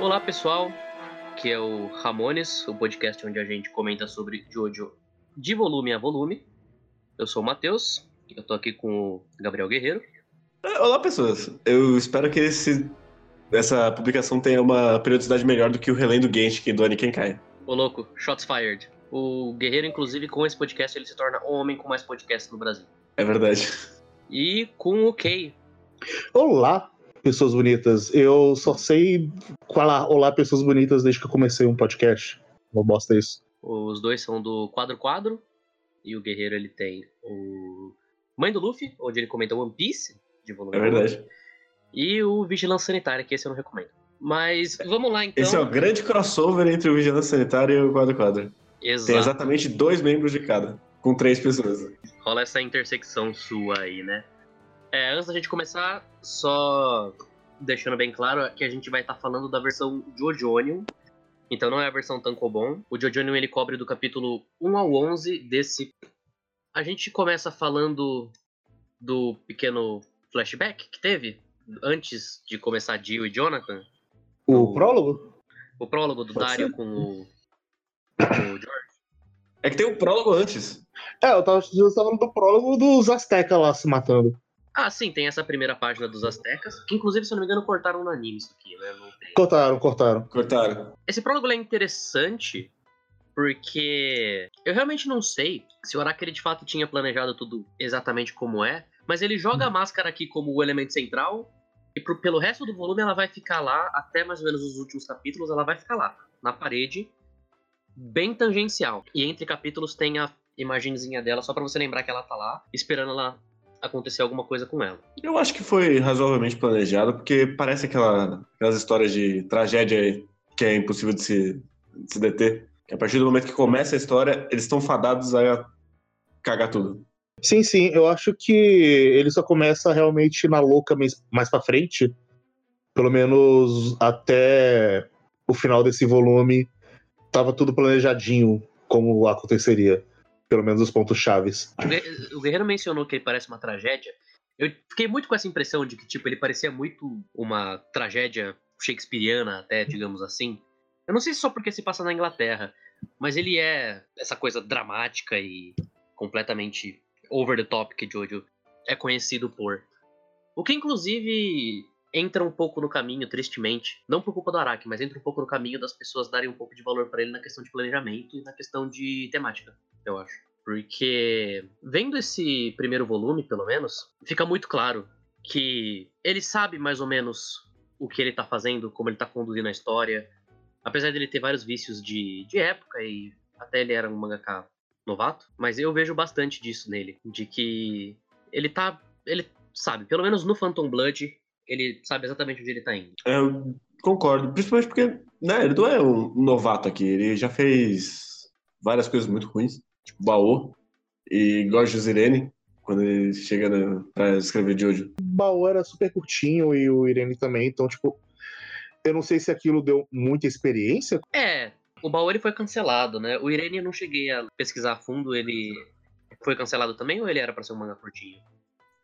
Olá pessoal, que é o Ramones, o podcast onde a gente comenta sobre Jojo de volume a volume. Eu sou o Matheus, eu tô aqui com o Gabriel Guerreiro. É, Olá, pessoas. Eu espero que esse, essa publicação tenha uma periodicidade melhor do que o Relendo Genshin do Anikenkai. Ô louco, shots fired. O Guerreiro, inclusive, com esse podcast, ele se torna o homem com mais podcasts no Brasil. É verdade. E com o Kay. Olá, pessoas bonitas. Eu só sei falar olá, pessoas bonitas, desde que eu comecei um podcast. Uma bosta isso. Os dois são do Quadro Quadro. E o Guerreiro, ele tem o Mãe do Luffy, onde ele comenta One Piece, de volume É verdade. E o Vigilância Sanitária, que esse eu não recomendo. Mas vamos lá, então. Esse é o grande crossover entre o Vigilância Sanitária e o Quadro Quadro. Tem Exato. exatamente dois membros de cada, com três pessoas. rola essa intersecção sua aí, né? É, antes da gente começar, só deixando bem claro que a gente vai estar falando da versão Jojonion. Então não é a versão Tankobon. O Jojonion ele cobre do capítulo 1 ao 11 desse. A gente começa falando do pequeno flashback que teve antes de começar Jill e Jonathan. O O- prólogo? O prólogo do Pode Dario ser. com o, com o George. É que tem um prólogo antes. É, eu tava, eu tava falando do prólogo dos Aztecas lá se matando. Ah, sim, tem essa primeira página dos Aztecas, que inclusive, se eu não me engano, cortaram no anime isso aqui, né? Não tem. Cortaram, cortaram. Cortaram. Esse prólogo é interessante porque eu realmente não sei se o Araki de fato tinha planejado tudo exatamente como é, mas ele joga a máscara aqui como o elemento central e pro- pelo resto do volume ela vai ficar lá até mais ou menos os últimos capítulos, ela vai ficar lá na parede, bem tangencial. E entre capítulos tem a imagenzinha dela só pra você lembrar que ela tá lá, esperando ela acontecer alguma coisa com ela. Eu acho que foi razoavelmente planejado, porque parece aquela, aquelas histórias de tragédia que é impossível de se, de se deter. Que a partir do momento que começa a história, eles estão fadados a cagar tudo. Sim, sim, eu acho que ele só começa realmente na louca mais, mais pra frente. Pelo menos até o final desse volume. Tava tudo planejadinho como aconteceria. Pelo menos os pontos chaves. O Guerre- O Guerreiro mencionou que ele parece uma tragédia. Eu fiquei muito com essa impressão de que, tipo, ele parecia muito uma tragédia shakespeariana, até, digamos assim. Eu não sei se só porque se passa na Inglaterra, mas ele é essa coisa dramática e completamente over the top que Jojo é conhecido por. O que, inclusive, entra um pouco no caminho, tristemente, não por culpa do Araki, mas entra um pouco no caminho das pessoas darem um pouco de valor pra ele na questão de planejamento e na questão de temática, eu acho. Porque, vendo esse primeiro volume, pelo menos, fica muito claro que ele sabe mais ou menos o que ele tá fazendo, como ele tá conduzindo a história. Apesar dele ter vários vícios de, de época e até ele era um mangaka novato, mas eu vejo bastante disso nele, de que ele tá, ele sabe, pelo menos no Phantom Blood, ele sabe exatamente onde ele tá indo. Eu concordo, principalmente porque né, ele não é um novato aqui, ele já fez várias coisas muito ruins, tipo Baô, e gosta de Zirene, quando ele chega na, pra escrever Jojo. O baú era super curtinho e o Irene também, então, tipo. Eu não sei se aquilo deu muita experiência. É, o baú ele foi cancelado, né? O Irene eu não cheguei a pesquisar a fundo, ele foi cancelado também ou ele era pra ser um manga curtinho?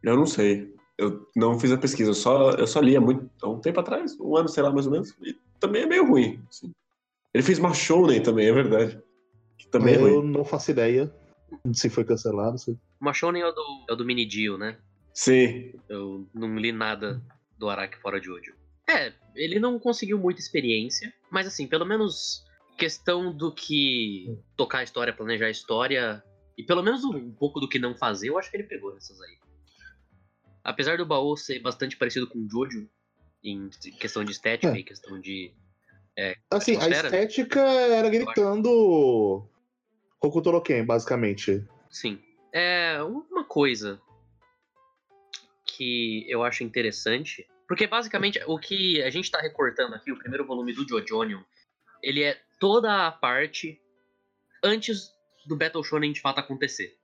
Eu não sei, eu não fiz a pesquisa, eu só, eu só li há muito, há um tempo atrás, um ano, sei lá, mais ou menos, e também é meio ruim. assim. Ele fez Machounen também, é verdade. Que também é eu ruim. não faço ideia se foi cancelado. Se... Machonen é o do, é o do Mini Dio, né? Sim, Eu não li nada do Araki fora de Ojo. É, ele não conseguiu muita experiência, mas assim, pelo menos questão do que tocar a história, planejar a história, e pelo menos um pouco do que não fazer, eu acho que ele pegou nessas aí. Apesar do baú ser bastante parecido com o Jojo, em questão de estética É. e questão de. Assim, a Atmosfera? estética era gritando Hokuto Ken, basicamente. Sim. É uma coisa que eu acho interessante, porque basicamente o que a gente tá recortando aqui, o primeiro volume do Jojonion, ele é toda a parte antes do Battle Shonen de fato acontecer.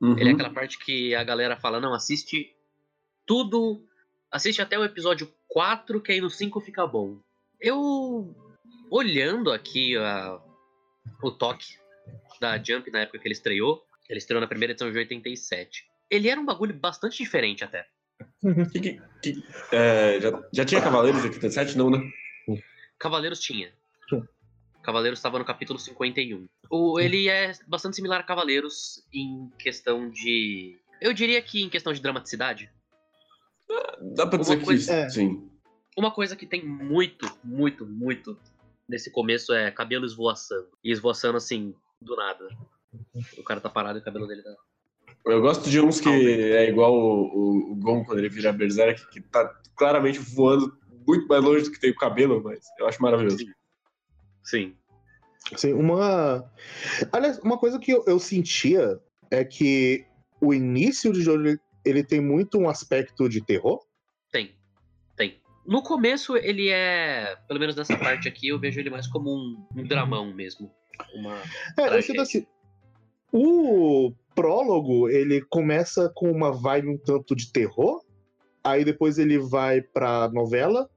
Uhum. Ele é aquela parte que a galera fala, não, assiste tudo, assiste até o episódio 4, que aí no 5 fica bom. Eu, olhando aqui a- o toque da Jump na época que ele estreou, ele estreou na primeira edição de 87. Ele era um bagulho bastante diferente até. Que- que- que- é, já, já tinha Cavaleiros de 87? Não, né? Cavaleiros tinha. Cavaleiros estava no capítulo 51. O, ele é bastante similar a Cavaleiros em questão de. Eu diria que em questão de dramaticidade. Dá pra dizer Uma coisa- que é. sim. Uma coisa que tem muito, muito, muito nesse começo é cabelo esvoaçando. E esvoaçando assim, do nada. O cara tá parado e o cabelo dele tá. Eu gosto de uns que é igual o, o, o Gon quando ele vira Berserk, que tá claramente voando muito mais longe do que tem o cabelo, mas eu acho maravilhoso. Sim. Assim, uma. Aliás, uma coisa que eu, eu sentia é que o início de jogo ele, tem muito um aspecto de terror. Tem. Tem. No começo, ele é. Pelo menos nessa parte aqui, eu vejo ele mais como um, um dramão mesmo. Uma. É, eu sinto assim. O prólogo, ele começa com uma vibe um tanto de terror, aí depois ele vai pra novela,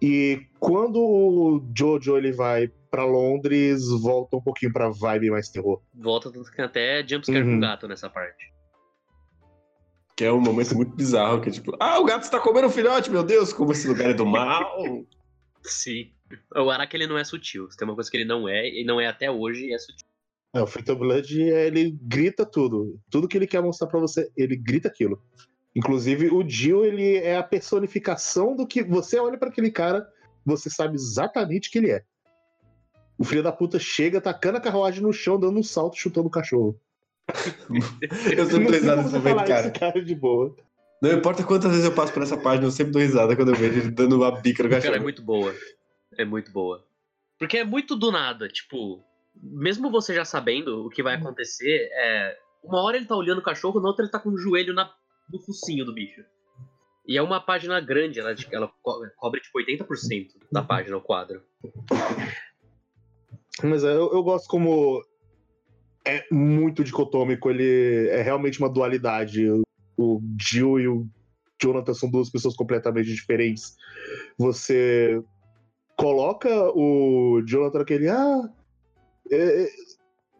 e quando o Jojo ele vai pra Londres, volta um pouquinho pra vibe mais terror. Volta tanto que até jumpscare Uhum. com gato nessa parte. É um momento muito bizarro, que é tipo, ah, o gato está comendo o filhote, meu Deus, como esse lugar é do mal. Sim. O Araki ele não é sutil. Se tem uma coisa que ele não é, e não é até hoje, é sutil. É, o Fatal Blood, é, ele grita tudo. Tudo que ele quer mostrar pra você, ele grita aquilo. Inclusive, o Jill, ele é a personificação do que você olha pra aquele cara, você sabe exatamente que ele é. O filho da puta chega tacando a carruagem no chão, dando um salto, chutando o cachorro. Eu risada como nesse momento, cara. cara de boa. Não importa quantas vezes eu passo por essa página, eu sempre dou risada quando eu vejo ele dando uma bica no Cara, é cachorro. muito boa. É muito boa. Porque é muito do nada, tipo, mesmo você já sabendo o que vai acontecer, é. Uma hora ele tá olhando o cachorro, na outra ele tá com o joelho na, no focinho do bicho. E é uma página grande, ela, ela co- cobre tipo 80% da página, o quadro. Mas eu, eu gosto como é muito dicotômico, ele é realmente uma dualidade. O Jill e o Jonathan são duas pessoas completamente diferentes. Você coloca o Jonathan aquele, ah, é, é,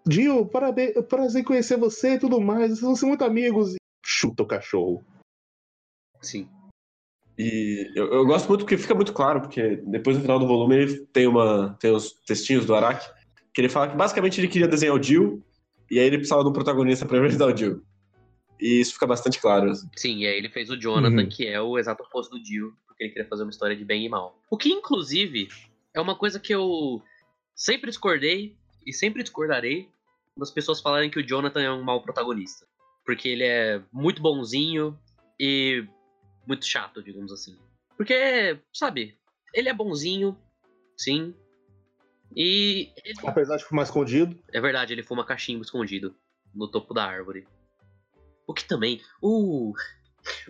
Jill, parabéns, prazer em conhecer você e tudo mais, vocês vão ser muito amigos. E chuta o cachorro. Sim. E eu, eu gosto muito porque fica muito claro, porque depois no final do volume ele tem, uma, tem os textinhos do Araki, que ele fala que basicamente ele queria desenhar o Jill, e aí ele precisava de um protagonista pra ajudar o Jill. E isso fica bastante claro. assim. Sim, e aí ele fez o Jonathan, Uhum. que é o exato oposto do Jill, porque ele queria fazer uma história de bem e mal. O que, inclusive, é uma coisa que eu sempre discordei e sempre discordarei das pessoas falarem que o Jonathan é um mau protagonista. Porque ele é muito bonzinho e muito chato, digamos assim. Porque, sabe, ele é bonzinho, sim. E ele- Apesar de fumar escondido. é verdade, ele fuma cachimbo escondido no topo da árvore. O que também. O.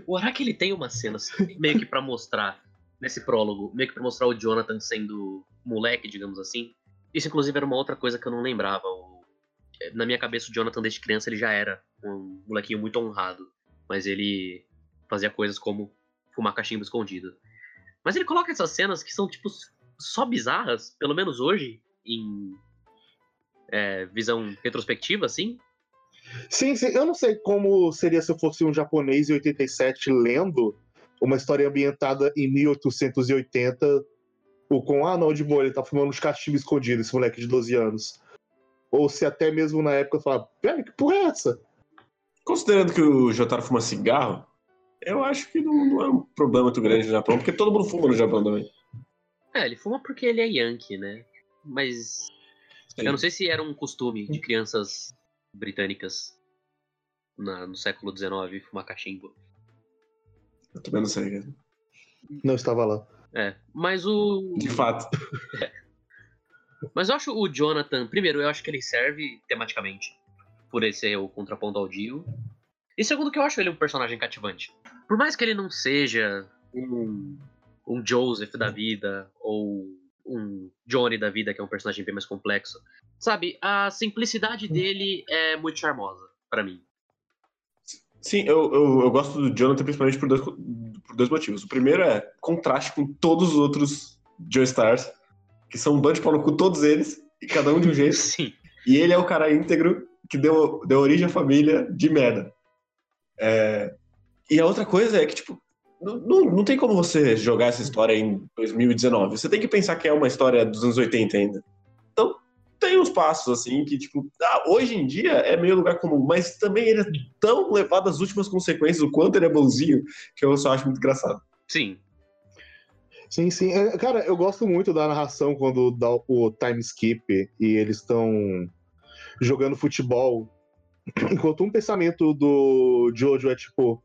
O Araki ele tem umas cenas meio que pra mostrar nesse prólogo, meio que pra mostrar o Jonathan sendo moleque, digamos assim. Isso, inclusive, era uma outra coisa que eu não lembrava. O- Na minha cabeça, o Jonathan, desde criança, ele já era um molequinho muito honrado. Mas ele fazia coisas como fumar cachimbo escondido. Mas ele coloca essas cenas que são, tipo, só bizarras, pelo menos hoje, em é, visão retrospectiva, assim. Sim, sim. Eu não sei como seria se eu fosse um japonês em 87 lendo uma história ambientada em 1880, ou com, ah, não, de boa, ele tá fumando uns cachimbos escondidos, esse moleque de 12 anos. Ou se até mesmo na época eu falava, pera, que porra é essa? Considerando que o Jotaro fuma cigarro, eu acho que não, não é um problema muito grande no Japão, porque todo mundo fuma no Japão também. É, ele fuma porque ele é Yankee, né? Mas eu não sei se era um costume de crianças britânicas na- no século XIX fumar cachimbo. Eu também não sei. cara. Não estava lá. É, mas o. De fato. Mas eu acho o Jonathan, primeiro, eu acho que ele serve tematicamente, por ele ser o contraponto ao Dio. E segundo, que eu acho ele um personagem cativante. Por mais que ele não seja um, um Joseph da vida, ou um Johnny da vida, que é um personagem bem mais complexo, sabe, a simplicidade dele é muito charmosa, pra mim. Sim, eu, eu, eu gosto do Jonathan principalmente por dois, por dois motivos. O primeiro é contraste com todos os outros Joestars, que são um bando de pau no cu, todos eles, e cada um de um jeito. Sim. E ele é o cara íntegro que deu, deu origem à família de merda. É, E a outra coisa é que, tipo, não, não, não tem como você jogar essa história em 2019. Você tem que pensar que é uma história dos anos 80 ainda. Então, tem uns passos, assim, que, tipo, ah, hoje em dia é meio lugar comum, mas também ele é tão levado às últimas consequências, o quanto ele é bonzinho, que eu só acho muito engraçado. Sim. Sim, sim. É, cara, eu gosto muito da narração quando dá o time skip e eles estão jogando futebol. Enquanto um pensamento do Jojo é tipo: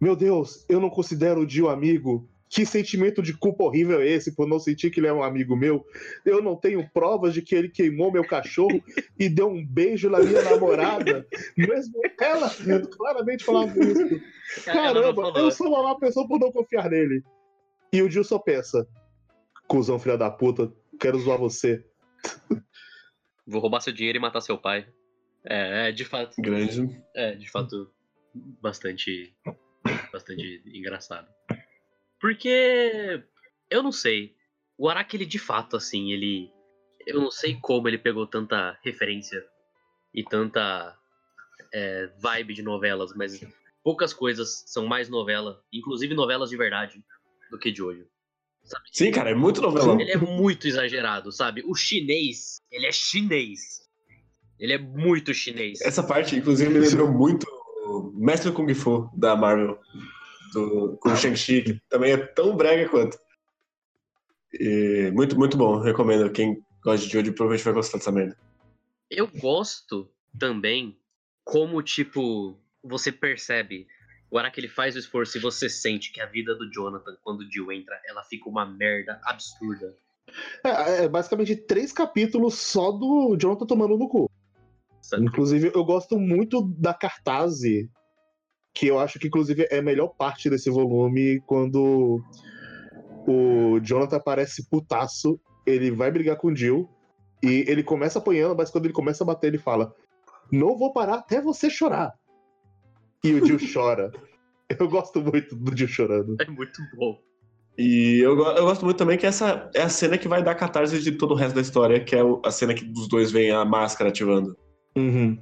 Meu Deus, eu não considero o Dio amigo. Que sentimento de culpa horrível é esse por não sentir que ele é um amigo meu? Eu não tenho provas de que ele queimou meu cachorro e deu um beijo na minha namorada. Mesmo ela tendo claramente falado isso. Caramba, eu sou uma má pessoa por não confiar nele. E o Dio só pensa: Cusão, filha da puta, quero zoar você. Vou roubar seu dinheiro e matar seu pai. É, é de fato. Grande. É, de fato, bastante. Bastante engraçado. Porque. Eu não sei. O Araki, ele de fato, assim, ele. Eu não sei como ele pegou tanta referência e tanta é, vibe de novelas, mas poucas coisas são mais novela, inclusive novelas de verdade, do que de hoje. Sabe? Sim, cara, é muito novelão. Ele é muito exagerado, sabe? O chinês, ele é chinês. Ele é muito chinês. Essa parte, inclusive, me lembrou muito o Mestre Kung Fu da Marvel, do, com o Shang-Chi, que também é tão brega quanto. E muito, muito bom. Recomendo. Quem gosta de Jojo provavelmente vai gostar dessa merda. Eu gosto também como, tipo, você percebe. O Araki ele faz o esforço e você sente que a vida do Jonathan, quando o Jill entra, ela fica uma merda absurda. É, é basicamente três capítulos só do Jonathan tomando no cu. Sabe? Inclusive, eu gosto muito da cartaz, que eu acho que, inclusive, é a melhor parte desse volume quando o Jonathan parece putaço, ele vai brigar com o Jill, e ele começa apanhando, mas quando ele começa a bater, ele fala: Não vou parar até você chorar. E o Jill chora. Eu gosto muito do Jill chorando. É muito bom. E eu, eu gosto muito também que essa é a cena que vai dar catarse de todo o resto da história, que é a cena que dos dois vem a máscara ativando. Uhum.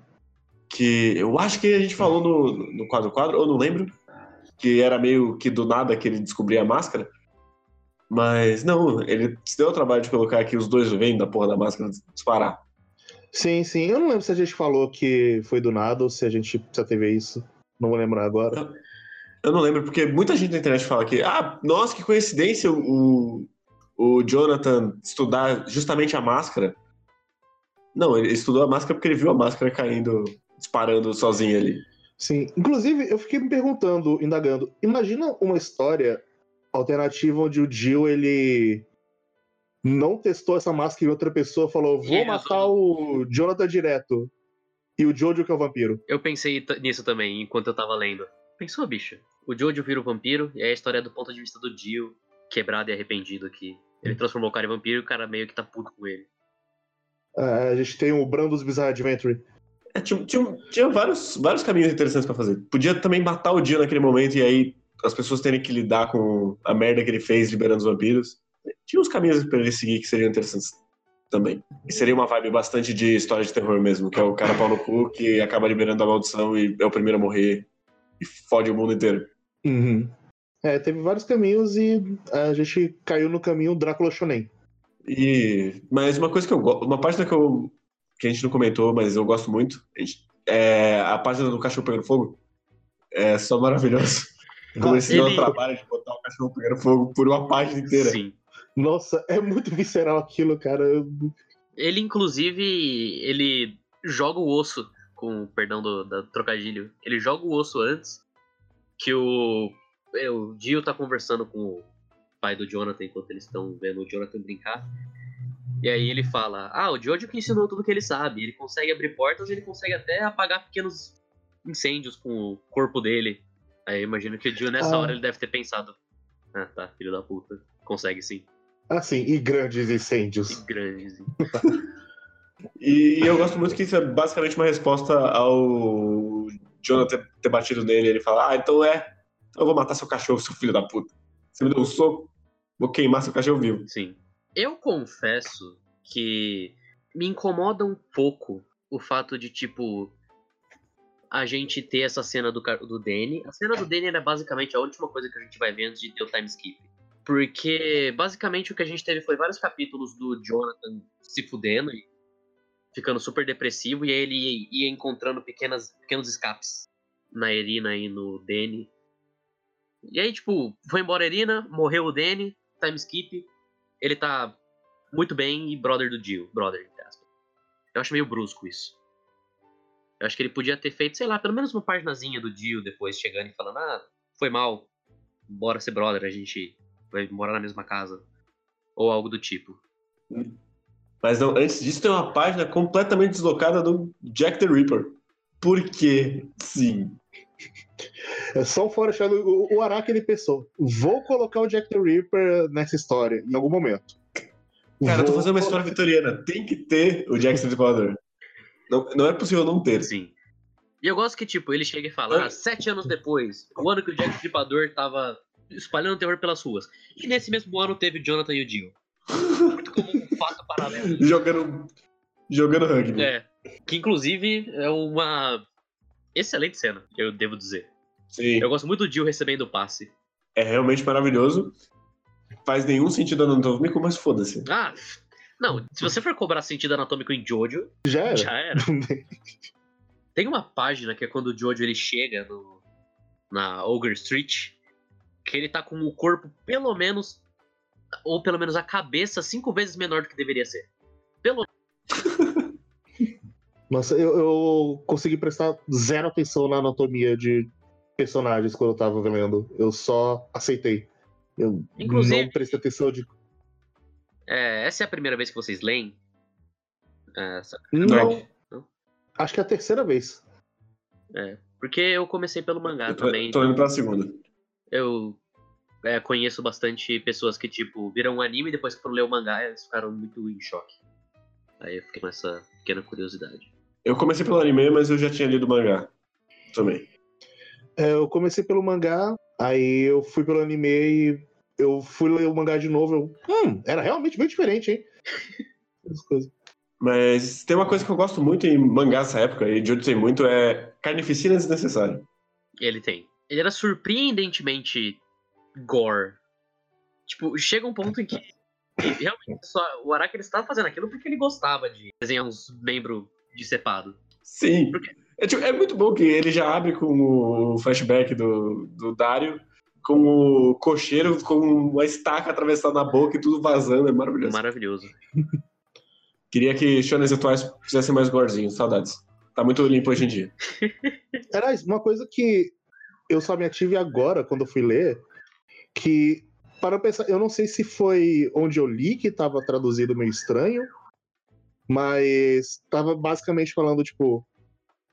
Que eu acho que a gente falou no, no quadro quadro, ou não lembro, que era meio que do nada que ele descobria a máscara. Mas não, ele se deu o trabalho de colocar que os dois vêm da porra da máscara disparar. Sim, sim. Eu não lembro se a gente falou que foi do nada ou se a gente já teve isso. Não vou lembrar agora. Eu não lembro, porque muita gente na internet fala que, ah, nossa, que coincidência o, o Jonathan estudar justamente a máscara. Não, ele estudou a máscara porque ele viu a máscara caindo, disparando sozinho ali. Sim. Inclusive, eu fiquei me perguntando, indagando. Imagina uma história alternativa onde o Jill, ele não testou essa máscara em outra pessoa, falou, vou E matar o Jonathan direto. E o Jojo que é o vampiro. Eu pensei nisso também enquanto eu tava lendo. Pensou, bicho? O Jojo vira o vampiro e é a história do ponto de vista do Jill, quebrado e arrependido que ele transformou o cara em vampiro e o cara meio que tá puto com ele. Ah, a gente tem o Brandos Bizarre Adventure. É, tinha tinha, tinha vários, vários caminhos interessantes pra fazer. Podia também matar o dia naquele momento e aí as pessoas terem que lidar com a merda que ele fez liberando os vampiros. Tinha uns caminhos pra ele seguir que seriam interessantes também. E seria uma vibe bastante de história de terror mesmo, que é o cara pau no cu que acaba liberando a maldição e é o primeiro a morrer e fode o mundo inteiro. Uhum. É, teve vários caminhos e a gente caiu no caminho Drácula Shonen. E, mas uma coisa que eu gosto, uma página que, eu, que a gente não comentou, mas eu gosto muito, a gente- é a página do cachorro pegando fogo. É só maravilhoso. Como Ah, eles se dão o ele- trabalho de botar o cachorro pegando fogo por uma página inteira. Sim. Nossa, é muito visceral aquilo, cara. Ele, inclusive, ele joga o osso, com o perdão do, da trocadilho, ele joga o osso antes que o, é, o Jill tá conversando com o pai do Jonathan enquanto eles estão vendo o Jonathan brincar. E aí ele fala, ah, o Jojo que ensinou tudo que ele sabe. Ele consegue abrir portas, ele consegue até apagar pequenos incêndios com o corpo dele. Aí eu imagino que o Jill nessa Ah. hora ele deve ter pensado, ah tá, filho da puta, consegue sim. Assim, e grandes incêndios. E grande, sim. E eu gosto muito que isso é basicamente uma resposta ao Jonathan ter, ter batido nele. Ele fala: Ah, então é. Então eu vou matar seu cachorro, seu filho da puta. Você me deu um soco, vou queimar seu cachorro vivo. Sim. Eu confesso que me incomoda um pouco o fato de, tipo. a gente ter essa cena do, do Danny. A cena do Danny era basicamente a última coisa que a gente vai ver antes de ter o time skip. Porque basicamente o que a gente teve foi vários capítulos do Jonathan se fudendo e ficando super depressivo, e aí ele ia, ia encontrando pequenas, pequenos escapes na Irina e no Danny. E aí, tipo, foi embora a Irina, morreu o Danny, time skip, ele tá muito bem e brother do Jill, brother, entre aspas. Eu acho meio brusco isso. Eu acho que ele podia ter feito, sei lá, pelo menos uma paginazinha do Jill depois chegando e falando, ah, foi mal, bora ser brother, a gente vai morar na mesma casa. Ou algo do tipo. Mas não, antes disso tem uma página completamente deslocada do Jack the Ripper. Por quê? Sim. É só um foreshadow. O, o Araki ele pensou: vou colocar o Jack the Ripper nessa história, em algum momento. Cara, eu tô Vou fazendo uma história vitoriana. Tem que ter o Jack the Ripper. Não, não é possível não ter. Sim. E eu gosto que, tipo, ele chega e fala, ah, sete anos depois, o ano que o Jack Stripador tava espalhando terror pelas ruas. E nesse mesmo ano teve o Jonathan e o Jill. Muito como um fato paralelo. Jogando, jogando rugby. É. Que inclusive é uma excelente cena, eu devo dizer. Sim. Eu gosto muito do Jill recebendo o passe. É realmente maravilhoso. Faz nenhum sentido anatômico, mas foda-se. Ah, não, se você for cobrar sentido anatômico em Jojo, Já era. já era. Tem uma página que é quando o Jojo ele chega no, na Ogre Street, que ele tá com o corpo pelo menos, ou pelo menos a cabeça cinco vezes menor do que deveria ser. Pelo Nossa, eu, eu consegui prestar zero atenção na anatomia de personagens quando eu tava lendo. Eu só aceitei. Eu Inclusive- não prestei atenção de. é, essa é a primeira vez que vocês leem? É, essa- Não. Não? Acho que é a terceira vez. é, porque eu comecei pelo mangá Eu tô, também. tô indo pra segunda. Eu é, conheço bastante pessoas que, tipo, viram um anime e depois que foram ler o mangá, eles ficaram muito em choque. Aí eu fiquei com essa pequena curiosidade. Eu comecei pelo anime, mas eu já tinha lido o mangá. Também. É, eu comecei pelo mangá, aí eu fui pelo anime e eu fui ler o mangá de novo. Eu, hum, era realmente bem diferente, hein? Mas tem uma coisa que eu gosto muito em mangá nessa época, e Jojo tem muito, é carnificina desnecessária. Ele tem. Ele era surpreendentemente gore. Tipo, chega um ponto em que, que realmente só, o Araki ele estava fazendo aquilo porque ele gostava de desenhar uns membros decepados. Sim. Por quê? É, tipo, é muito bom que ele já abre com o flashback do, do Dario, com o cocheiro com uma estaca atravessada na boca e tudo vazando, é maravilhoso. Maravilhoso. Queria que shonen atuais fizessem mais gorzinho, saudades. Tá muito limpo hoje em dia. Era uma coisa que eu só me ative agora, quando eu fui ler, que, para eu pensar, eu não sei se foi onde eu li que estava traduzido meio estranho, mas estava basicamente falando, tipo,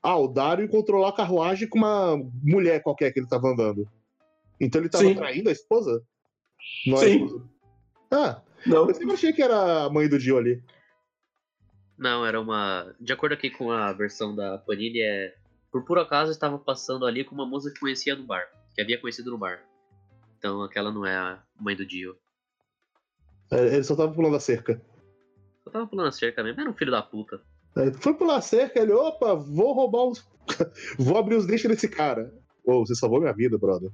ah, o Dario controlou a carruagem com uma mulher qualquer que ele estava andando. Então ele estava Sim. traindo a esposa? Não é a Sim. esposa? Ah, Não, eu sempre achei que era a mãe do Dio ali. Não, era uma. De acordo aqui com a versão da Panini, é. Por puro acaso estava passando ali com uma moça que conhecia no bar. Que havia conhecido no bar. Então aquela não é a mãe do Dio. É, Ele só tava pulando a cerca. Eu tava pulando a cerca mesmo, era um filho da puta. Aí Foi pular a cerca, ele, opa, vou roubar os. vou abrir os dentes desse cara. Ô, você salvou minha vida, brother.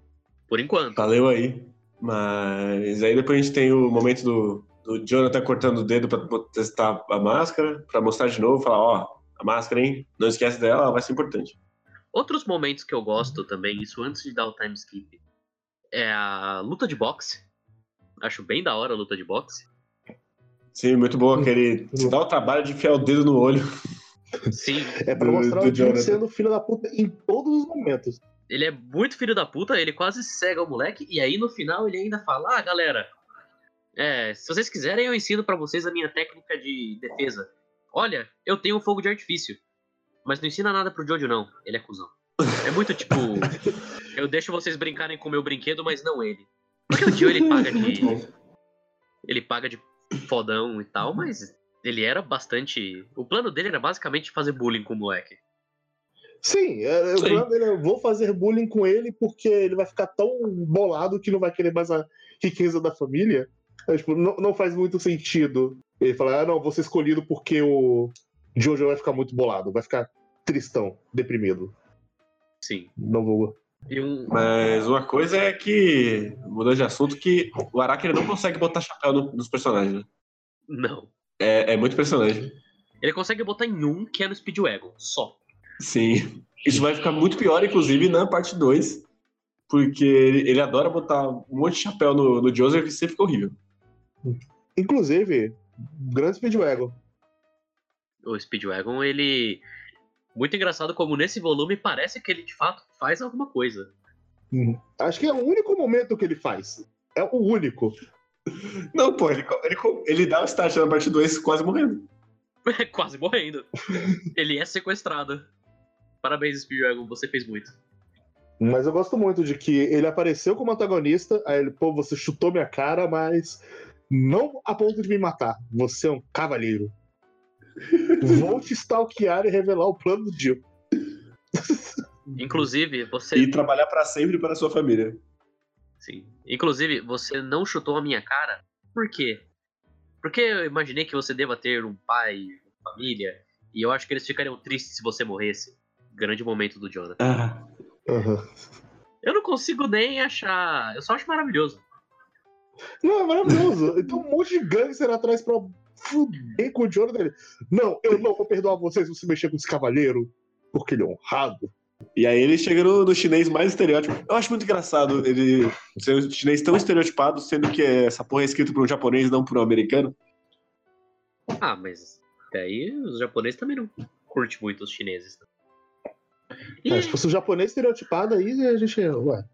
Por enquanto. valeu aí. Mas aí depois a gente tem o momento do, do Jonathan cortando o dedo pra testar a máscara, pra mostrar de novo, falar, ó, a máscara, hein? Não esquece dela, ela vai ser importante. Outros momentos que eu gosto também, isso antes de dar o time skip, é a luta de boxe. Acho bem da hora a luta de boxe. Sim, muito boa, que ele se dá o trabalho de enfiar o dedo no olho. Sim, É pra Do- mostrar do o Jim sendo filho da puta em todos os momentos. ele é muito filho da puta, ele quase cega o moleque, e aí no final ele ainda fala: Ah, galera, é, se vocês quiserem, eu ensino pra vocês a minha técnica de defesa. Olha, eu tenho um fogo de artifício, mas não ensina nada pro Jojo, não. Ele é cuzão. É muito tipo: Eu deixo vocês brincarem com o meu brinquedo, mas não ele. Porque o Joe ele paga de. bom. Ele paga de fodão e tal, mas ele era bastante. O plano dele era basicamente fazer bullying com o moleque. Sim, é, o Sim. plano dele é, eu vou fazer bullying com ele porque ele vai ficar tão bolado que não vai querer mais a riqueza da família. É, tipo, não, não faz muito sentido ele falar, ah, não, vou ser escolhido porque o Jojo vai ficar muito bolado, vai ficar tristão, deprimido. Sim. Não vou. E um. Mas uma coisa é que, mudando de assunto, que o Araki ele não consegue botar chapéu no- nos personagens, né? Não. É, é muito impressionante. Ele consegue botar em um, que é no Speedwagon, só. Sim. Isso vai ficar muito pior, inclusive, na parte 2. Porque ele, ele adora botar um monte de chapéu no, no Joseph e sempre fica horrível. Inclusive, grande Speedwagon. O Speedwagon, ele. Muito engraçado como nesse volume parece que ele de fato faz alguma coisa. Acho que é o único momento que ele faz. É o único. Não, pô, ele, ele, ele dá o start na parte 2 quase morrendo. Quase morrendo. ele é sequestrado. Parabéns, Speedwagon, você fez muito. Mas eu gosto muito de que ele apareceu como antagonista, aí ele, pô, você chutou minha cara, mas não a ponto de me matar. Você é um cavaleiro. Vou te stalkear e revelar o plano do Jill. Inclusive, você. E trabalhar pra sempre para a sua família. Sim. Inclusive, você não chutou a minha cara. Por quê? Porque eu imaginei que você deva ter um pai, uma família, e eu acho que eles ficariam tristes se você morresse. Grande momento do Jonathan. Ah. Eu não consigo nem achar. Eu só acho maravilhoso. Não, é maravilhoso. Então um monte de gangster atrás pra fuder com o Jonathan. Ele, Não, eu não vou perdoar vocês se você mexer com esse cavaleiro, porque ele é honrado. E aí ele chega no, no chinês mais estereótipo. Eu acho muito engraçado ele ser um chinês tão estereotipado, sendo que essa porra é escrito por um japonês, não por um americano. Ah, mas daí os japoneses também não curtem muito os chineses. né? E, É, se fosse o japonês estereotipado aí, a gente. Ué.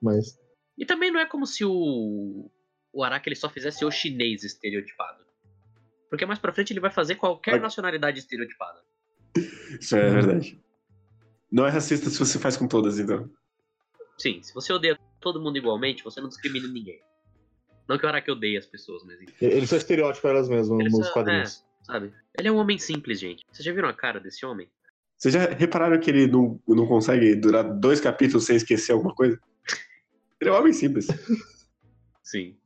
Mas. e também não é como se o, o Araki ele só fizesse o chinês estereotipado. Porque mais pra frente ele vai fazer qualquer nacionalidade estereotipada. Isso é verdade. Não é racista se você faz com todas, então. Sim, se você odeia todo mundo igualmente, você não discrimina ninguém. Não que o Araki odeie as pessoas, mas enfim, Eles são estereótipos elas mesmas Eles nos são- quadrinhos. sabe? Ele é um homem simples, gente. Vocês já viram a cara desse homem? Vocês já repararam que ele não, não consegue durar dois capítulos sem esquecer alguma coisa? Ele é um homem simples. Sim.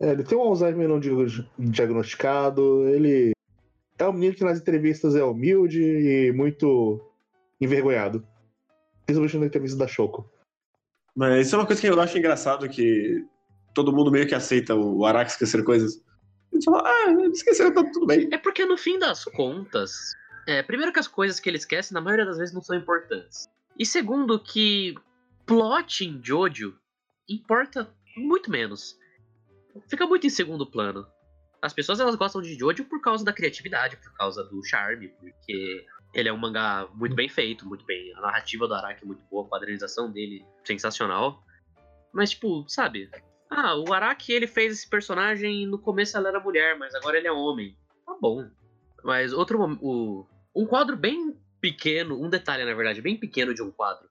É, ele tem um Alzheimer não di- diagnosticado, ele é um menino que nas entrevistas é humilde e muito envergonhado. Principalmente na entrevista da Choco. Mas isso é uma coisa que eu acho engraçado, que todo mundo meio que aceita o Araki esquecer coisas. Eles falam, ah, ele esqueceu, tá tudo bem. É porque no fim das contas, é, primeiro que as coisas que ele esquece, na maioria das vezes, não são importantes. E segundo que plot em Jojo importa muito menos. Fica muito em segundo plano. As pessoas elas gostam de Jojo por causa da criatividade, por causa do charme, porque ele é um mangá muito bem feito, muito bem. A narrativa do Araki é muito boa, a quadrinização dele sensacional. Mas, tipo, sabe? Ah, o Araki ele fez esse personagem no começo ela era mulher, mas agora ele é homem. Tá bom. Mas outro o um quadro bem pequeno, um detalhe na verdade, bem pequeno de um quadro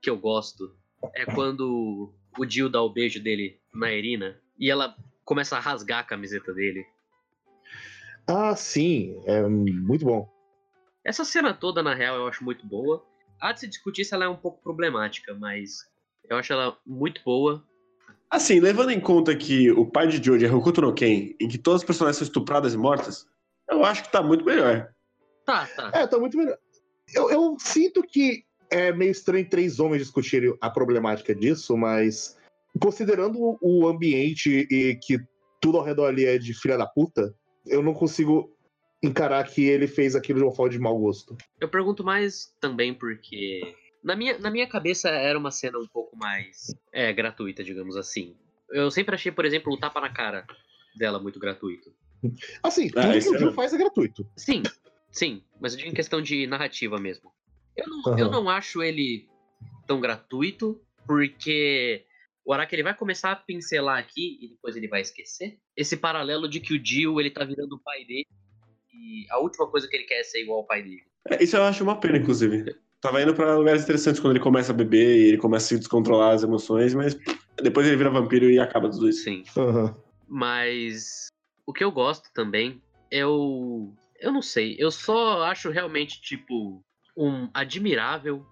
que eu gosto é quando o Jill dá o beijo dele na Irina e ela começa a rasgar a camiseta dele. Ah, sim, é muito bom. Essa cena toda, na real, eu acho muito boa. Há de se discutir se ela é um pouco problemática, mas eu acho ela muito boa. Assim, levando em conta que o pai de Jojo é Hokuto no Ken, em que todas as personagens são estupradas e mortas, eu acho que tá muito melhor. Tá, tá. É, tá muito melhor. Eu, eu sinto que é meio estranho três homens discutirem a problemática disso, mas considerando o- ambiente e que tudo ao redor ali é de filha da puta, eu não consigo encarar que ele fez aquilo de uma forma de mau gosto. Eu pergunto mais também porque. Na minha, na minha cabeça era uma cena um pouco mais é, gratuita, digamos assim. Eu sempre achei, por exemplo, o tapa na cara dela muito gratuito. Assim, tudo Ah, que isso o é Gil verdade. faz é gratuito. Sim, sim, mas eu digo em questão de narrativa mesmo. Eu não, Aham. eu não acho ele tão gratuito, porque o Araki ele vai começar a pincelar aqui e depois ele vai esquecer. Esse paralelo de que o Dio ele tá virando o pai dele e a última coisa que ele quer é ser igual ao pai dele. É, Isso eu acho uma pena, inclusive. Tava indo pra lugares interessantes quando ele começa a beber e ele começa a se descontrolar as emoções, mas depois ele vira vampiro e acaba tudo isso. Sim. Aham. Mas o que eu gosto também é o. Eu não sei, eu só acho realmente, tipo, um admirável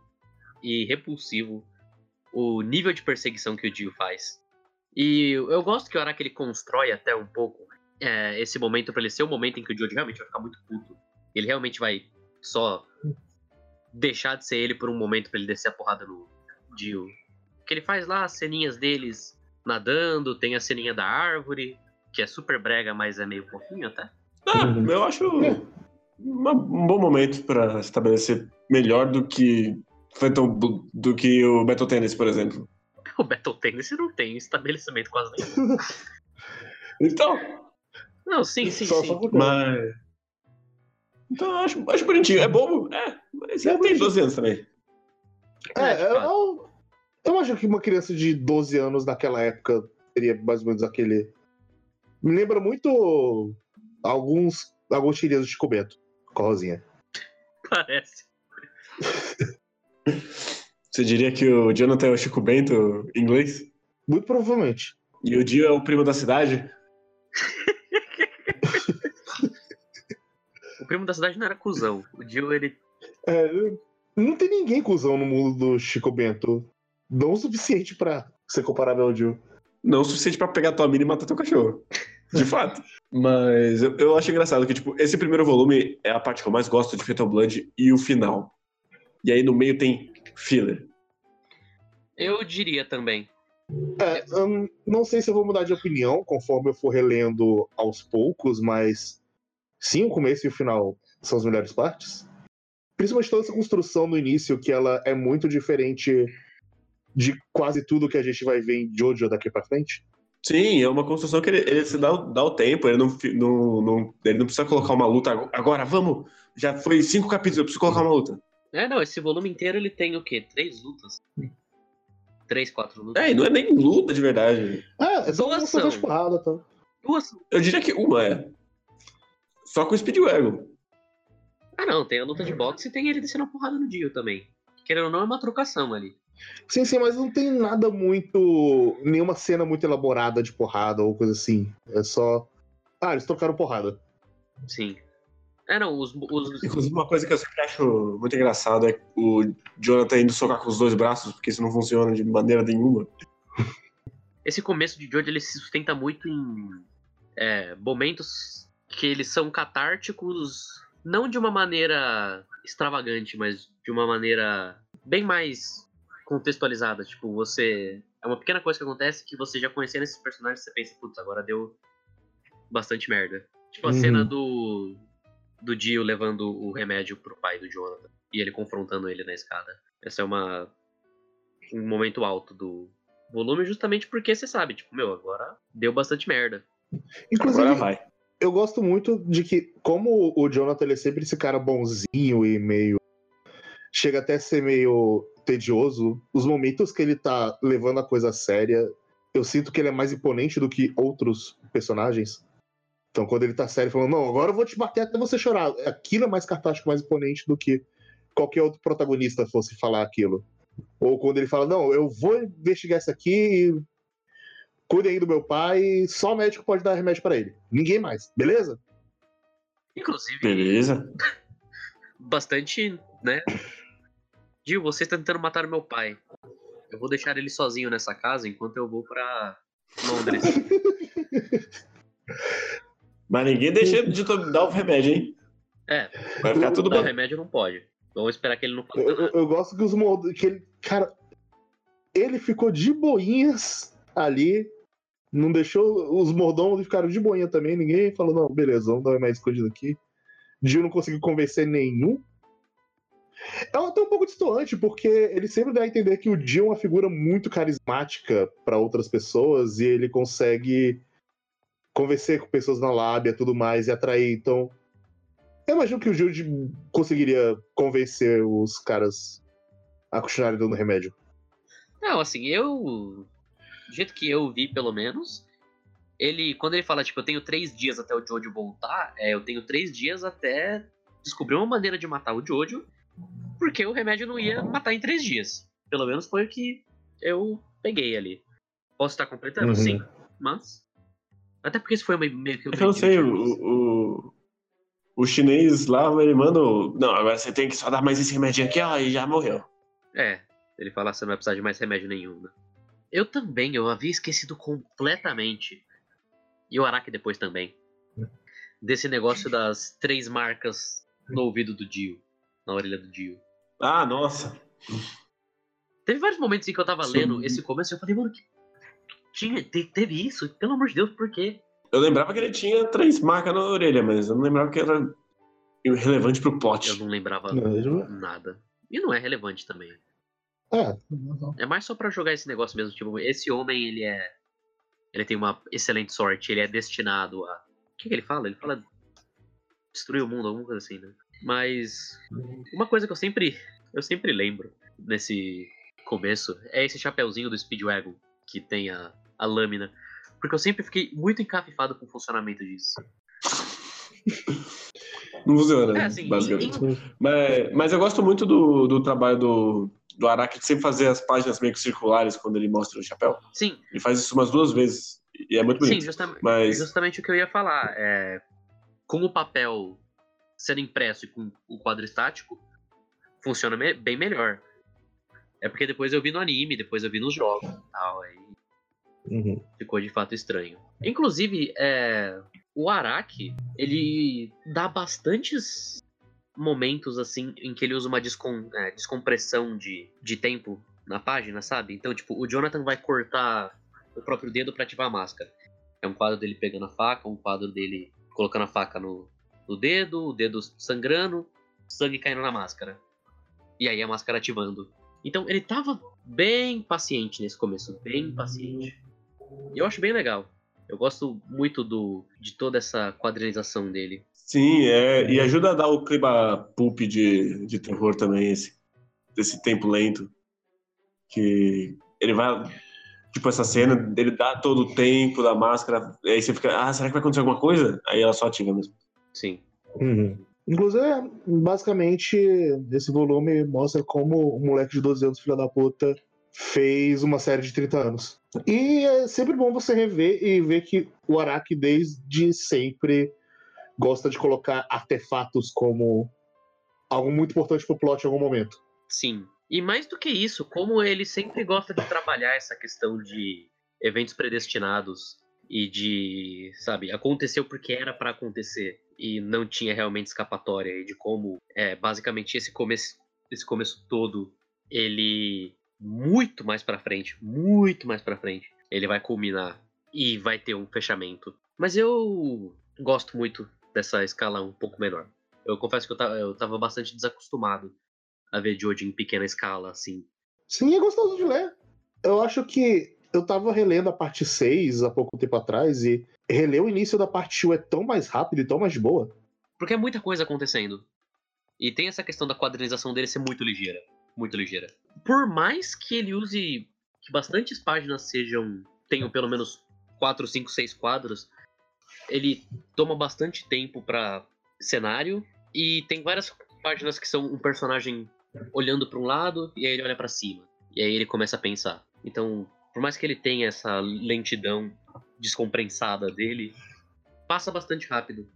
e repulsivo o nível de perseguição que o Dio faz. E eu gosto que o Araki ele constrói até um pouco é, esse momento pra ele ser o momento em que o Dio realmente vai ficar muito puto. Ele realmente vai só deixar de ser ele por um momento pra ele descer a porrada no Dio. Que ele faz lá as ceninhas deles nadando, tem a ceninha da árvore, que é super brega, mas é meio fofinho até. Ah, eu acho uma- um bom momento pra estabelecer melhor do que Phantom do que o Battle Tennis, por exemplo. O Battle Tennis não tem estabelecimento quase nenhum. Então, Não, sim, sim, Só- sim. só por- mas. Então, eu acho, acho bonitinho. É bobo, é. Mas É tem bonitinho. 12 anos também. É, de eu, fato. eu, eu acho que uma criança de 12 anos naquela época teria mais ou menos aquele. Me lembra muito alguns, alguns do Chico Bento com a Rosinha. Parece. Você diria que o Jonathan é o Chico Bento em inglês? Muito provavelmente. E o Dio é o primo da cidade? O primo da cidade não era cuzão. O Dio, ele. É, não tem ninguém cuzão no mundo do Chico Bento. Não o suficiente pra ser comparável ao Jill. Não o suficiente pra pegar tua mina e matar teu cachorro. De fato. Mas eu, eu acho engraçado que, tipo, esse primeiro volume é a parte que eu mais gosto de Fatal Blood e o final. E aí no meio tem filler. Eu diria também. É, hum, não sei se eu vou mudar de opinião conforme eu for relendo aos poucos, mas sim, o começo e o final são as melhores partes. Principalmente toda essa construção no início, que ela é muito diferente de quase tudo que a gente vai ver em Jojo daqui pra frente. Sim, é uma construção que ele, ele se dá, o- dá o tempo, ele não, não, não- ele não precisa colocar uma luta ago- agora, vamos! Já foi cinco capítulos, eu preciso colocar uma luta. É, não, esse volume inteiro ele tem o quê? Três lutas? Três, quatro lutas? É, e não é nem luta de verdade. Ah, é só uma Doação. luta de porrada, tá? Duas. Eu diria que uma é. Só com o Speedwagon. Ah, não, tem a luta de boxe e tem ele descendo a porrada no Dio também. Querendo ou não, é uma trocação ali. Sim, sim, mas não tem nada muito. nenhuma cena muito elaborada de porrada ou coisa assim. É só. Ah, eles trocaram porrada. Sim. É, não, os. os Inclusive, uma coisa que eu sempre acho muito engraçado é o Jonathan indo socar com os dois braços, porque isso não funciona de maneira nenhuma. esse começo de Jojo ele se sustenta muito em é, momentos que eles são catárticos, não de uma maneira extravagante, mas de uma maneira bem mais contextualizada. Tipo, você. É uma pequena coisa que acontece que você já conhecendo esses personagens, você pensa, putz, agora deu bastante merda. Tipo a Uhum. cena do. Do Dio levando o remédio pro pai do Jonathan. E ele confrontando ele na escada. Essa é uma. Um momento alto do volume, justamente porque você sabe, tipo, meu, agora deu bastante merda. Inclusive, Agora vai. eu gosto muito de que, como o Jonathan ele é sempre esse cara bonzinho e meio. chega até a ser meio tedioso, os momentos que ele tá levando a coisa a séria, eu sinto que ele é mais imponente do que outros personagens. Então, quando ele tá sério, falando, não, agora eu vou te bater até você chorar. Aquilo é mais cartástico, mais imponente do que qualquer outro protagonista fosse falar aquilo. Ou quando ele fala, não, eu vou investigar isso aqui e cuidem aí do meu pai, só o médico pode dar remédio pra ele. Ninguém mais, beleza? Inclusive, Beleza. bastante, né? Dio, você está tentando matar o meu pai. Eu vou deixar ele sozinho nessa casa enquanto eu vou pra Londres. Mas ninguém deixa de dar o remédio, hein? É, Vai ficar tudo dar bem. remédio não pode. Vamos esperar que ele não faça Eu, eu- gosto que os mod... que ele, cara, ele ficou de boinhas ali, não deixou os mordomos ficaram de boinha também, ninguém falou não, beleza, vamos dar mais escondido aqui. Dio não conseguiu convencer nenhum. É até um pouco distoante, porque ele sempre dá a entender que o Dio é uma figura muito carismática para outras pessoas e ele consegue convencer com pessoas na lábia e tudo mais e atrair. Então, eu imagino que o Jude conseguiria convencer os caras a continuarem dando remédio. Não, assim, eu. Do jeito que eu vi, pelo menos. Ele, quando ele fala, tipo, eu tenho três dias até o Jojo voltar, é, eu tenho três dias até descobrir uma maneira de matar o Jojo, porque o remédio não ia matar em três dias. Pelo menos foi o que eu peguei ali. Posso estar completando? Uhum. Sim, mas. Até porque isso foi meio, meio que. É que eu não sei, o, o, o chinês lá, ele manda. o- Não, agora você tem que só dar mais esse remédio aqui, ó, e já morreu. É, ele fala que você não vai precisar de mais remédio nenhum, né? Eu também, eu havia esquecido completamente. E o Araki depois também. Desse negócio das três marcas no ouvido do Dio. Na orelha do Dio. Ah, nossa. Teve vários momentos em que eu tava Sim. lendo esse começo e eu falei, mano, que... tinha, te- teve isso? Pelo amor de Deus, por quê? Eu lembrava que ele tinha três marcas na orelha, mas eu não lembrava que era relevante pro Eu plot. não lembrava Não, nada. E não é relevante também. É, É mais só pra jogar esse negócio mesmo, tipo, esse homem, ele é... Ele tem uma excelente sorte, ele é destinado a... O que, que ele fala? Ele fala destruir o mundo, alguma coisa assim, né? Mas uma coisa que eu sempre, eu sempre lembro nesse começo é esse chapeuzinho do Speedwagon, que tem a, a lâmina. Porque eu sempre fiquei muito encafifado com o funcionamento disso. Não funciona, É, assim, basicamente. em- Mas, mas eu gosto muito do, do trabalho do, do Araki de sempre fazer as páginas meio que circulares quando ele mostra o chapéu. Sim, Ele faz isso umas duas vezes. E é muito sim, bonito. justam- Mas justamente o que eu ia falar. É, com o papel sendo impresso e com o quadro estático, funciona bem melhor. É porque depois eu vi no anime, depois eu vi nos jogos e tal, aí Uhum. ficou de fato estranho. Inclusive, é, o Araki, ele dá bastantes momentos assim em que ele usa uma descom- é, descompressão de, de tempo na página, sabe? Então, tipo, o Jonathan vai cortar o próprio dedo pra ativar a máscara. É um quadro dele pegando a faca, um quadro dele colocando a faca no, no dedo, o dedo sangrando, sangue caindo na máscara. E aí a máscara ativando. Então ele tava bem paciente nesse começo, bem paciente. E eu acho bem legal. Eu gosto muito do de toda essa quadrinização dele. sim, é, e ajuda a dar o clima pulp de, de terror também, esse, desse tempo lento. Que ele vai. Tipo, essa cena, ele dá todo o tempo da máscara, e aí você fica, ah, será que vai acontecer alguma coisa? Aí ela só ativa mesmo. Sim. Uhum. Inclusive, é, basicamente, esse volume mostra como o moleque de 12 anos, filho da puta, fez uma série de 30 anos. E é sempre bom você rever e ver que o Araki, desde sempre, gosta de colocar artefatos como algo muito importante pro plot em algum momento. Sim. E mais do que isso, como ele sempre gosta de trabalhar essa questão de eventos predestinados e de, sabe, aconteceu porque era pra acontecer e não tinha realmente escapatória e de como, é, basicamente esse começo, esse começo todo, ele muito mais pra frente, muito mais pra frente, ele vai culminar e vai ter um fechamento. Mas eu gosto muito dessa escala um pouco menor. Eu confesso que eu tava, eu tava bastante desacostumado a ver Jojo em pequena escala, assim. Sim, é gostoso de ler. Eu acho que eu tava relendo a parte 6 há pouco tempo atrás e reler o início da parte 1 é tão mais rápido e tão mais boa. Porque é muita coisa acontecendo. E tem essa questão da quadrinização dele ser muito ligeira. Muito ligeira. Por mais que ele use que bastantes páginas sejam. tenham pelo menos 4, 5, 6 quadros, ele toma bastante tempo pra cenário. E tem várias páginas que são um personagem olhando pra um lado e aí ele olha pra cima. E aí ele começa a pensar. Então, por mais que ele tenha essa lentidão descompensada dele, passa bastante rápido.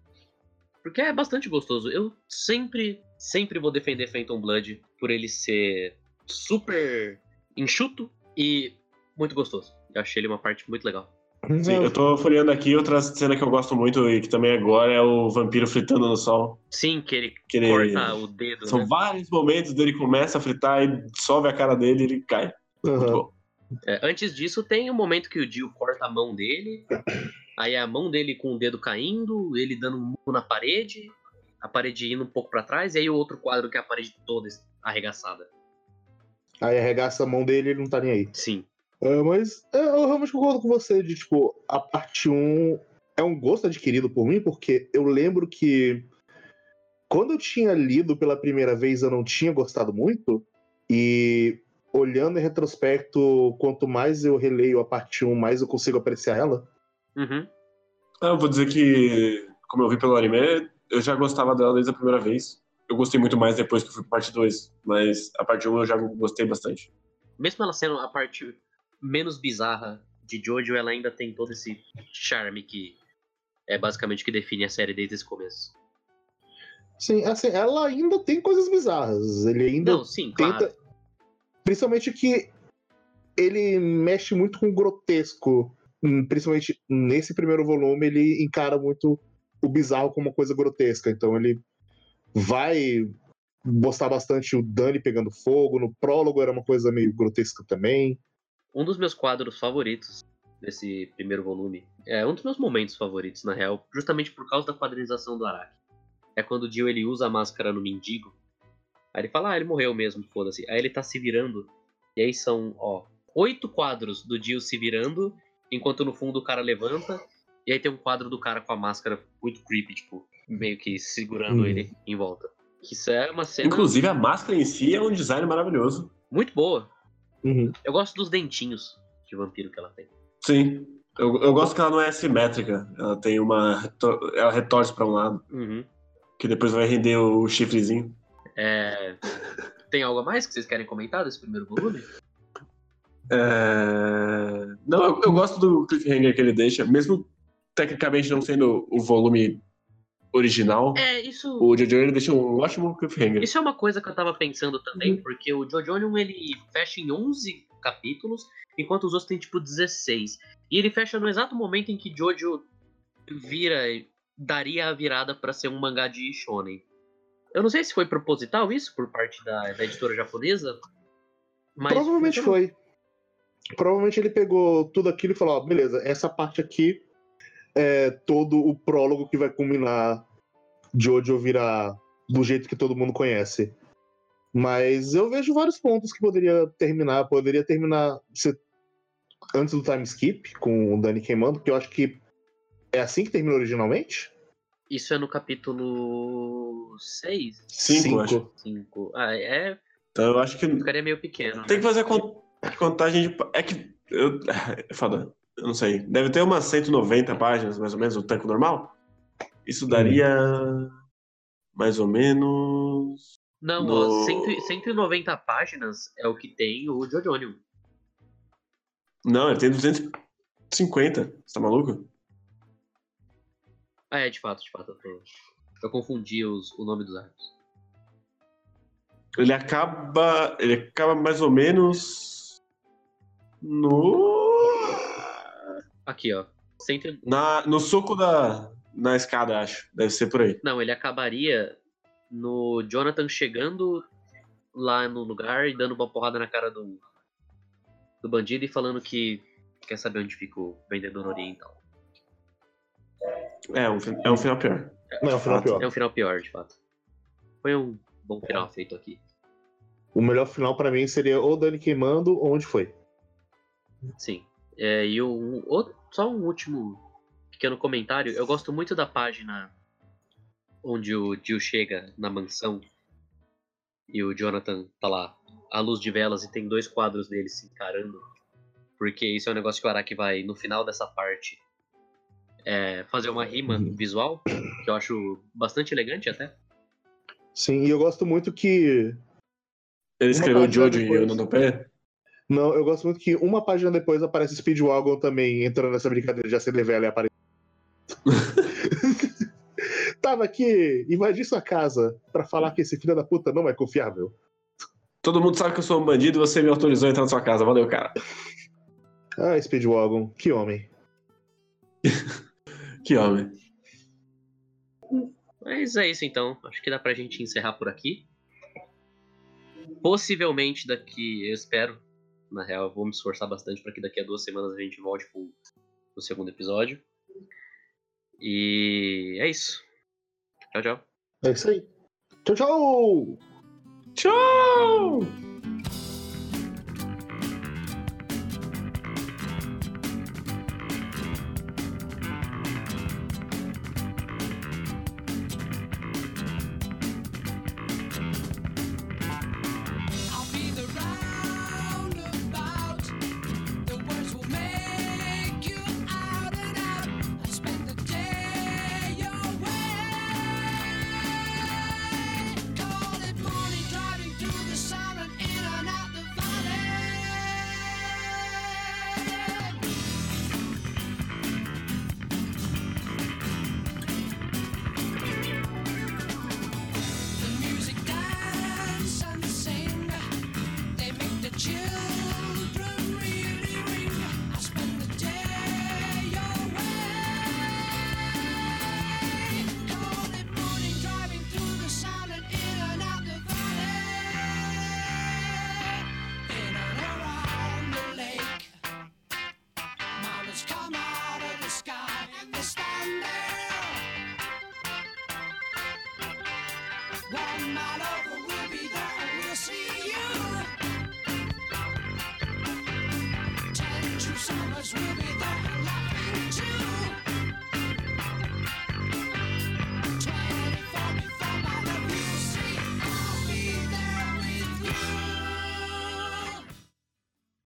Porque é bastante gostoso. Eu sempre, sempre vou defender Phantom Blood por ele ser super enxuto e muito gostoso. Eu achei ele uma parte muito legal. Sim, eu tô folheando aqui outra cena que eu gosto muito e que também agora é o vampiro fritando no sol. Sim, que ele Que ele- corta o dedo, São né? vários momentos dele começa a fritar e sobe a cara dele e ele cai. Bom. É, antes disso, tem o momento que o Dio corta a mão dele. Aí a mão dele com o dedo caindo, ele dando um murro na parede, a parede indo um pouco pra trás, e aí o outro quadro que é a parede toda arregaçada. Aí arregaça a mão dele e ele não tá nem aí. Sim. É, mas é, eu realmente concordo com você de, tipo, a parte 1 é um gosto adquirido por mim, porque eu lembro que quando eu tinha lido pela primeira vez eu não tinha gostado muito, e olhando em retrospecto, quanto mais eu releio a parte 1, mais eu consigo apreciar ela. Uhum. Ah, Eu vou dizer que, como eu vi pelo anime, eu já gostava dela desde a primeira vez. Eu gostei muito mais depois que eu fui pra parte 2, mas a parte 1 eu já gostei bastante. Mesmo ela sendo a parte menos bizarra de Jojo, ela ainda tem todo esse charme que é basicamente o que define a série desde esse começo. Sim, assim, ela ainda tem coisas bizarras. Ele ainda Não, sim, tenta. claro. Principalmente que ele mexe muito com o grotesco. Hum, Principalmente nesse primeiro volume, ele encara muito o bizarro como uma coisa grotesca. Então ele vai gostar bastante o Dani pegando fogo. No prólogo era uma coisa meio grotesca também. Um dos meus quadros favoritos desse primeiro volume é um dos meus momentos favoritos, na real, justamente por causa da quadrinização do Araki. É quando o Dio ele usa a máscara no mendigo. Aí ele fala, ah, ele morreu mesmo, foda-se. Aí ele tá se virando. E aí são, ó, oito quadros do Dio se virando, enquanto no fundo o cara levanta. E aí tem um quadro do cara com a máscara muito creepy, tipo, meio que segurando Hum. ele em volta. Isso é uma cena Inclusive, a máscara em si é um design maravilhoso. muito boa. Uhum. Eu gosto dos dentinhos de vampiro que ela tem. Sim. Eu, eu gosto que ela não é simétrica. Ela tem uma. Ela retorce pra um lado, Uhum. que depois vai render o chifrezinho. É, Tem algo a mais que vocês querem comentar desse primeiro volume? É... Não, eu, eu gosto do cliffhanger que ele deixa, mesmo tecnicamente não sendo o volume original. É, isso. O Jojo ele deixa um ótimo cliffhanger. Isso é uma coisa que eu tava pensando Uhum. também, porque o Jojonion ele fecha em 11 capítulos, enquanto os outros tem tipo 16. E ele fecha no exato momento em que Jojo vira daria a virada pra ser um mangá de shonen. Eu não sei se foi proposital isso por parte da, da editora japonesa, mas Provavelmente foi. Provavelmente ele pegou tudo aquilo e falou: ó, beleza, essa parte aqui é todo o prólogo que vai culminar Jojo virar do jeito que todo mundo conhece. Mas eu vejo vários pontos que poderia terminar. Poderia terminar se- antes do time skip, com o Dani queimando, que eu acho que é assim que termina originalmente. Isso é no capítulo 6? Cinco, eu acho. 5. Ah, é. Então eu acho que Ficaria meio pequeno. tem né? que fazer a con- contagem de. É que. Eu... É foda. Eu não sei. Deve ter umas 190 páginas, mais ou menos, o tanco normal. Isso daria. Mais ou menos. Não, No- ó, 100 190 páginas é o que tem o Jojonion. Não, ele tem 250. Você tá maluco? Ah, é, de fato, de fato. Eu, tô- eu confundi os, o nome dos arcos. Ele acaba. Ele acaba mais ou menos. No. Aqui, ó. 100, Na, no suco da. Na escada, acho. Deve ser por aí. não, ele acabaria no Jonathan chegando lá no lugar e dando uma porrada na cara do, do bandido e falando que quer saber onde fica o vendedor oriental. É, um, é um final pior. Não, é o final fato. pior. É um final pior, de fato. Foi um bom final feito aqui. O melhor final pra mim seria ou Dani queimando ou onde foi. Sim. É, e um, outro, só um último pequeno comentário. Eu gosto muito da página onde o Jill chega na mansão e o Jonathan tá lá à luz de velas e tem dois quadros dele se encarando. Porque isso é um negócio que o Araki vai, no final dessa parte, é, fazer uma rima Uhum. visual, que eu acho bastante elegante até. Sim, e eu gosto muito que Ele escreveu Jojo e eu no pé. Não, eu gosto muito que uma página depois aparece Speedwagon também entrando nessa brincadeira de acender vela e aparecer. Tava aqui, invadi sua casa pra falar que esse filho da puta não é confiável. Todo mundo sabe que eu sou um bandido e você me autorizou a entrar na sua casa. Valeu, cara. Ah, Speedwagon, que homem. Que homem. Mas é isso então. Acho que dá pra gente encerrar por aqui. Possivelmente daqui, eu espero, na real, eu vou me esforçar bastante para que daqui a duas semanas a gente volte pro, pro segundo episódio. E é isso. Tchau, tchau. É isso aí. Tchau, tchau! Tchau!